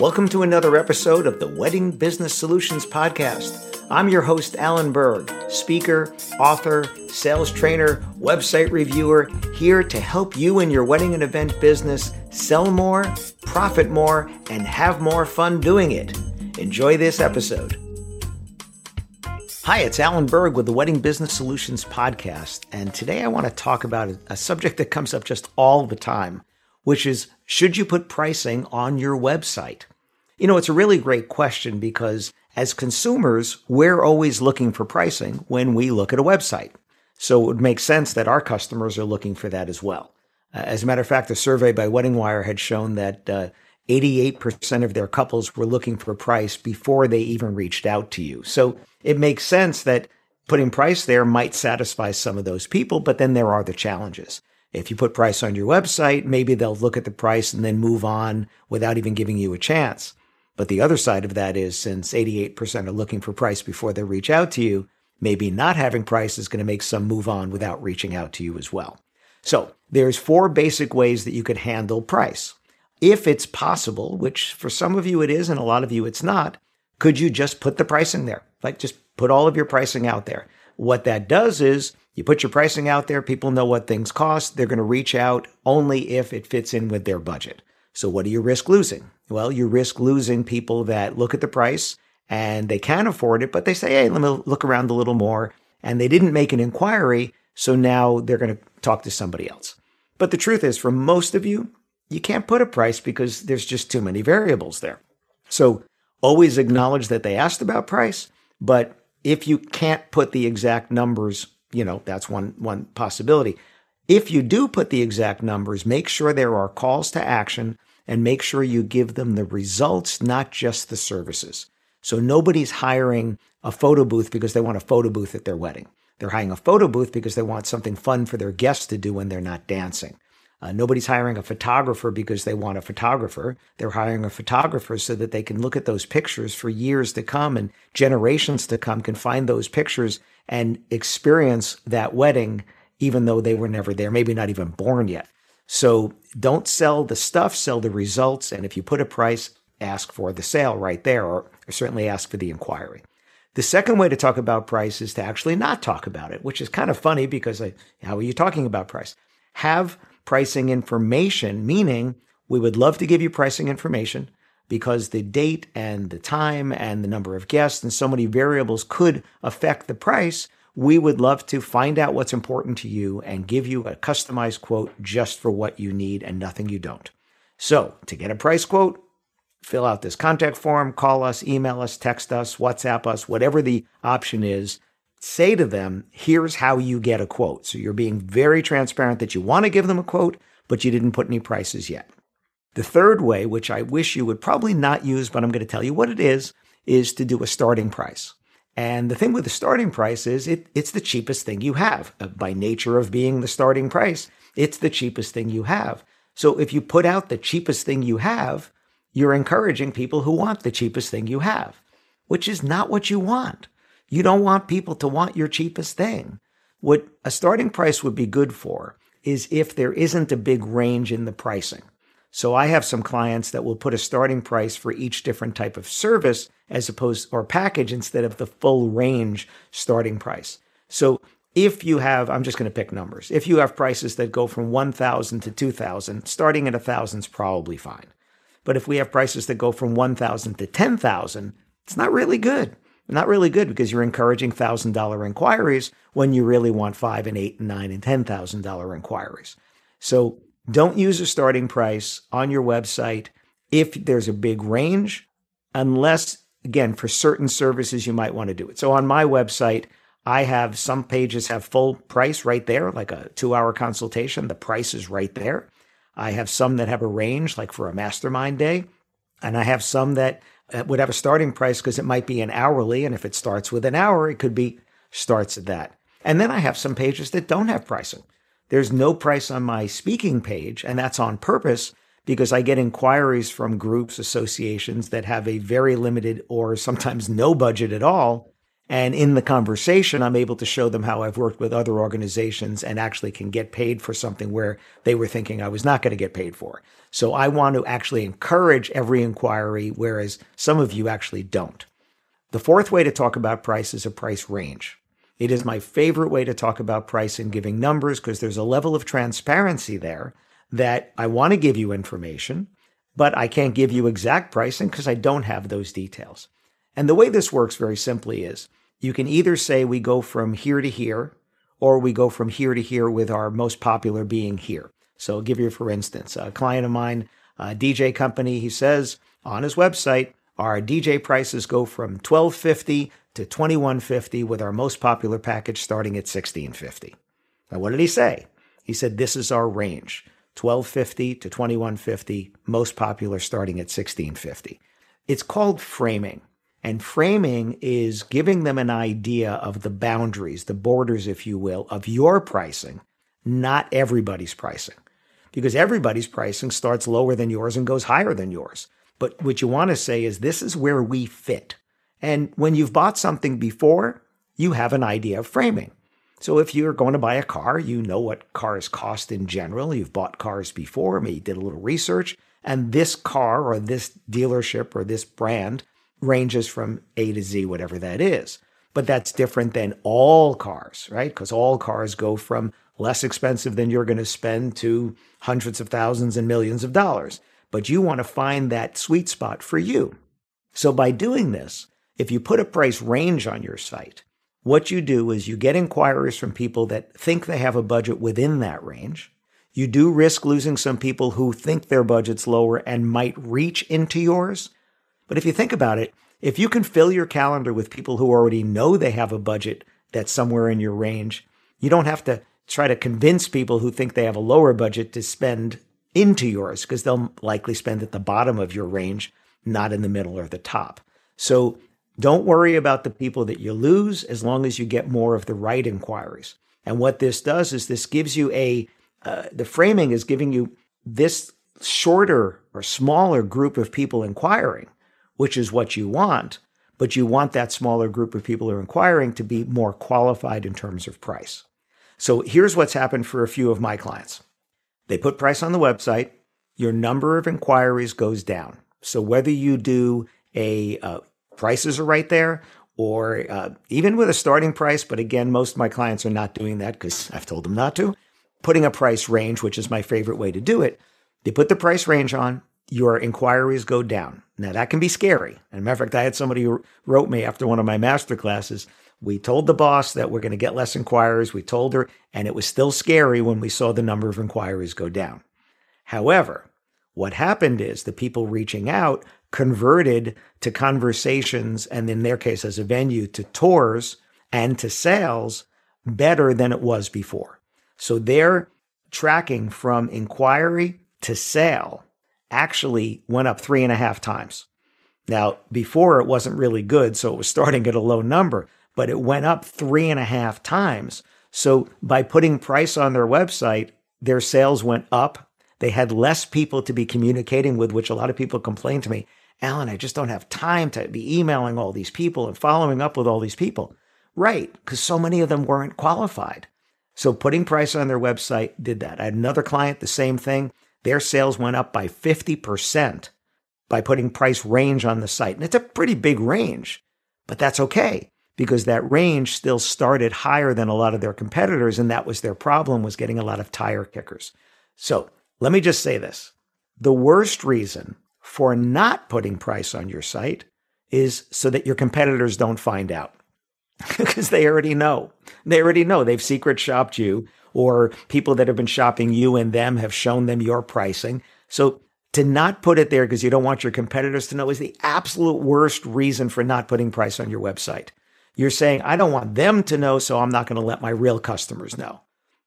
Welcome to another episode of the Wedding Business Solutions Podcast. I'm your host, Alan Berg, speaker, author, sales trainer, website reviewer, here to help you in your wedding and event business sell more, profit more, and have more fun doing it. Enjoy this episode. Hi, it's Alan Berg with the Wedding Business Solutions Podcast, and today I want to talk about a subject that comes up just all the time, which is should you put pricing on your website? You know, it's a really great question because as consumers, we're always looking for pricing when we look at a website. So it would make sense that our customers are looking for that as well. Uh, as a matter of fact, a survey by Wedding Wire had shown that uh, 88% of their couples were looking for price before they even reached out to you. So it makes sense that putting price there might satisfy some of those people, but then there are the challenges. If you put price on your website, maybe they'll look at the price and then move on without even giving you a chance. But the other side of that is since 88% are looking for price before they reach out to you, maybe not having price is going to make some move on without reaching out to you as well. So there's four basic ways that you could handle price. If it's possible, which for some of you it is and a lot of you it's not, could you just put the pricing there? Like just put all of your pricing out there. What that does is you put your pricing out there, people know what things cost, they're going to reach out only if it fits in with their budget. So what do you risk losing? Well, you risk losing people that look at the price and they can afford it, but they say, hey, let me look around a little more. And they didn't make an inquiry. So now they're going to talk to somebody else. But the truth is, for most of you, you can't put a price because there's just too many variables there. So always acknowledge that they asked about price. But if you can't put the exact numbers, you know, that's one, one possibility. If you do put the exact numbers, make sure there are calls to action and make sure you give them the results, not just the services. So nobody's hiring a photo booth because they want a photo booth at their wedding. They're hiring a photo booth because they want something fun for their guests to do when they're not dancing. Uh, nobody's hiring a photographer because they want a photographer. They're hiring a photographer so that they can look at those pictures for years to come and generations to come can find those pictures and experience that wedding even though they were never there, maybe not even born yet. So don't sell the stuff, sell the results. And if you put a price, ask for the sale right there, or, or certainly ask for the inquiry. The second way to talk about price is to actually not talk about it, which is kind of funny because I, how are you talking about price? Have pricing information, meaning we would love to give you pricing information because the date and the time and the number of guests and so many variables could affect the price we would love to find out what's important to you and give you a customized quote just for what you need and nothing you don't. So, to get a price quote, fill out this contact form, call us, email us, text us, WhatsApp us, whatever the option is. Say to them, here's how you get a quote. So you're being very transparent that you want to give them a quote, but you didn't put any prices yet. The third way, which I wish you would probably not use, but I'm going to tell you what it is, is to do a starting price. And the thing with the starting price is it, it's the cheapest thing you have. Uh, by nature of being the starting price, it's the cheapest thing you have. So if you put out the cheapest thing you have, you're encouraging people who want the cheapest thing you have, which is not what you want. You don't want people to want your cheapest thing. What a starting price would be good for is if there isn't a big range in the pricing. So I have some clients that will put a starting price for each different type of service as opposed or package instead of the full range starting price. So if you have, I'm just going to pick numbers. If you have prices that go from 1,000 to 2,000, starting at 1,000 is probably fine. But if we have prices that go from 1,000 to 10,000, it's not really good. Not really good because you're encouraging $1,000 inquiries when you really want five and eight and nine and $10,000 inquiries. So don't use a starting price on your website if there's a big range, unless, again, for certain services, you might want to do it. So on my website, I have some pages have full price right there, like a two hour consultation. The price is right there. I have some that have a range, like for a mastermind day. And I have some that would have a starting price because it might be an hourly. And if it starts with an hour, it could be starts at that. And then I have some pages that don't have pricing. There's no price on my speaking page, and that's on purpose because I get inquiries from groups, associations that have a very limited or sometimes no budget at all. And in the conversation, I'm able to show them how I've worked with other organizations and actually can get paid for something where they were thinking I was not going to get paid for. So I want to actually encourage every inquiry, whereas some of you actually don't. The fourth way to talk about price is a price range. It is my favorite way to talk about price and giving numbers because there's a level of transparency there that I want to give you information, but I can't give you exact pricing because I don't have those details. And the way this works very simply is you can either say we go from here to here, or we go from here to here with our most popular being here. So I'll give you, for instance, a client of mine, a DJ company, he says on his website, our DJ prices go from 1250 to 2150 with our most popular package starting at 1650. Now, what did he say? He said this is our range 1250 to 2150, most popular starting at 1650. It's called framing. And framing is giving them an idea of the boundaries, the borders, if you will, of your pricing, not everybody's pricing. Because everybody's pricing starts lower than yours and goes higher than yours. But what you want to say is this is where we fit. And when you've bought something before, you have an idea of framing. So if you're going to buy a car, you know what cars cost in general. You've bought cars before, maybe you did a little research, and this car or this dealership or this brand ranges from A to Z, whatever that is. But that's different than all cars, right? Because all cars go from less expensive than you're going to spend to hundreds of thousands and millions of dollars. But you want to find that sweet spot for you. So by doing this, if you put a price range on your site, what you do is you get inquiries from people that think they have a budget within that range. You do risk losing some people who think their budget's lower and might reach into yours. But if you think about it, if you can fill your calendar with people who already know they have a budget that's somewhere in your range, you don't have to try to convince people who think they have a lower budget to spend into yours because they'll likely spend at the bottom of your range, not in the middle or the top. So don't worry about the people that you lose as long as you get more of the right inquiries. And what this does is this gives you a, uh, the framing is giving you this shorter or smaller group of people inquiring, which is what you want. But you want that smaller group of people who are inquiring to be more qualified in terms of price. So here's what's happened for a few of my clients. They put price on the website, your number of inquiries goes down. So whether you do a uh, prices are right there, or uh, even with a starting price. But again, most of my clients are not doing that because I've told them not to. Putting a price range, which is my favorite way to do it, they put the price range on, your inquiries go down. Now, that can be scary. And matter of fact, I had somebody who wrote me after one of my master classes. We told the boss that we're going to get less inquiries. We told her, and it was still scary when we saw the number of inquiries go down. However, what happened is the people reaching out converted to conversations, and in their case, as a venue, to tours and to sales better than it was before. So they're tracking from inquiry to sale actually went up three and a half times. Now, before it wasn't really good, so it was starting at a low number, but it went up three and a half times. So by putting price on their website, their sales went up. They had less people to be communicating with, which a lot of people complain to me. Alan, I just don't have time to be emailing all these people and following up with all these people. Right, because so many of them weren't qualified. So putting price on their website did that. I had another client, the same thing. Their sales went up by 50% by putting price range on the site. And it's a pretty big range, but that's okay because that range still started higher than a lot of their competitors. And that was their problem was getting a lot of tire kickers. So let me just say this. The worst reason for not putting price on your site is so that your competitors don't find out because they already know. They already know they've secret shopped you or people that have been shopping you and them have shown them your pricing. So to not put it there because you don't want your competitors to know is the absolute worst reason for not putting price on your website. You're saying, I don't want them to know, so I'm not going to let my real customers know.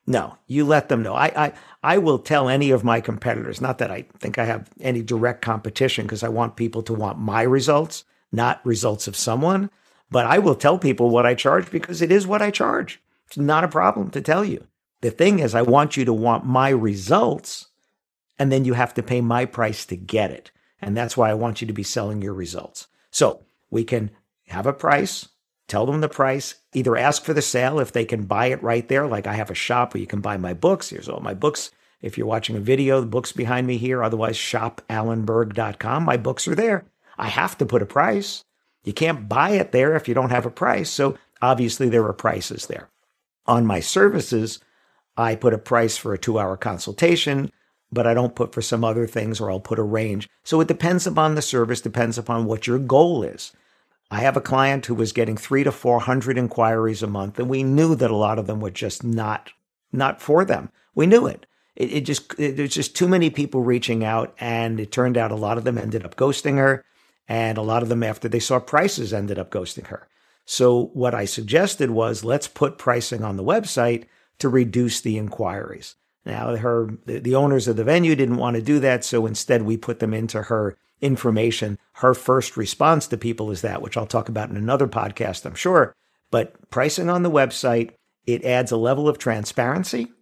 No, you let them know. I, I, I will tell any of my competitors, not that I think I have any direct competition because I want people to want my results, not results of someone. But I will tell people what I charge because it is what I charge. It's not a problem to tell you. The thing is, I want you to want my results, and then you have to pay my price to get it. And that's why I want you to be selling your results. So we can have a price, tell them the price, either ask for the sale if they can buy it right there. Like I have a shop where you can buy my books. Here's all my books. If you're watching a video, the book's behind me here. Otherwise, shopalanberg.com. My books are there. I have to put a price. You can't buy it there if you don't have a price. So obviously, there are prices there. On my services, I put a price for a two hour consultation, but I don't put for some other things or I'll put a range. So it depends upon the service, depends upon what your goal is. I have a client who was getting three to 400 inquiries a month, and we knew that a lot of them were just not, not for them. We knew it. It, it just, it, there's just too many people reaching out, and it turned out a lot of them ended up ghosting her, and a lot of them, after they saw prices, ended up ghosting her. So what I suggested was let's put pricing on the website to reduce the inquiries. Now, her the, owners of the venue didn't want to do that, so instead we put them into her information. Her first response to people is that, which I'll talk about in another podcast, I'm sure. But pricing on the website, it adds a level of transparency.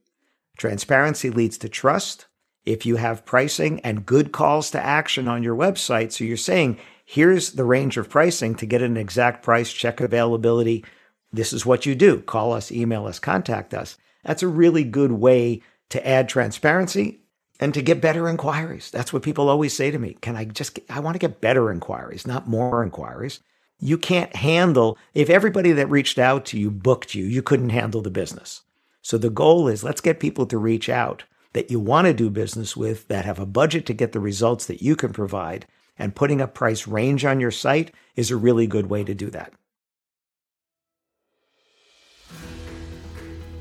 Transparency leads to trust. If you have pricing and good calls to action on your website, so you're saying, here's the range of pricing to get an exact price, check availability. This is what you do. Call us, email us, contact us. That's a really good way to add transparency and to get better inquiries. That's what people always say to me. Can I just, I want to get better inquiries, not more inquiries. You can't handle, if everybody that reached out to you booked you, you couldn't handle the business. So the goal is let's get people to reach out that you want to do business with, that have a budget to get the results that you can provide. And putting a price range on your site is a really good way to do that.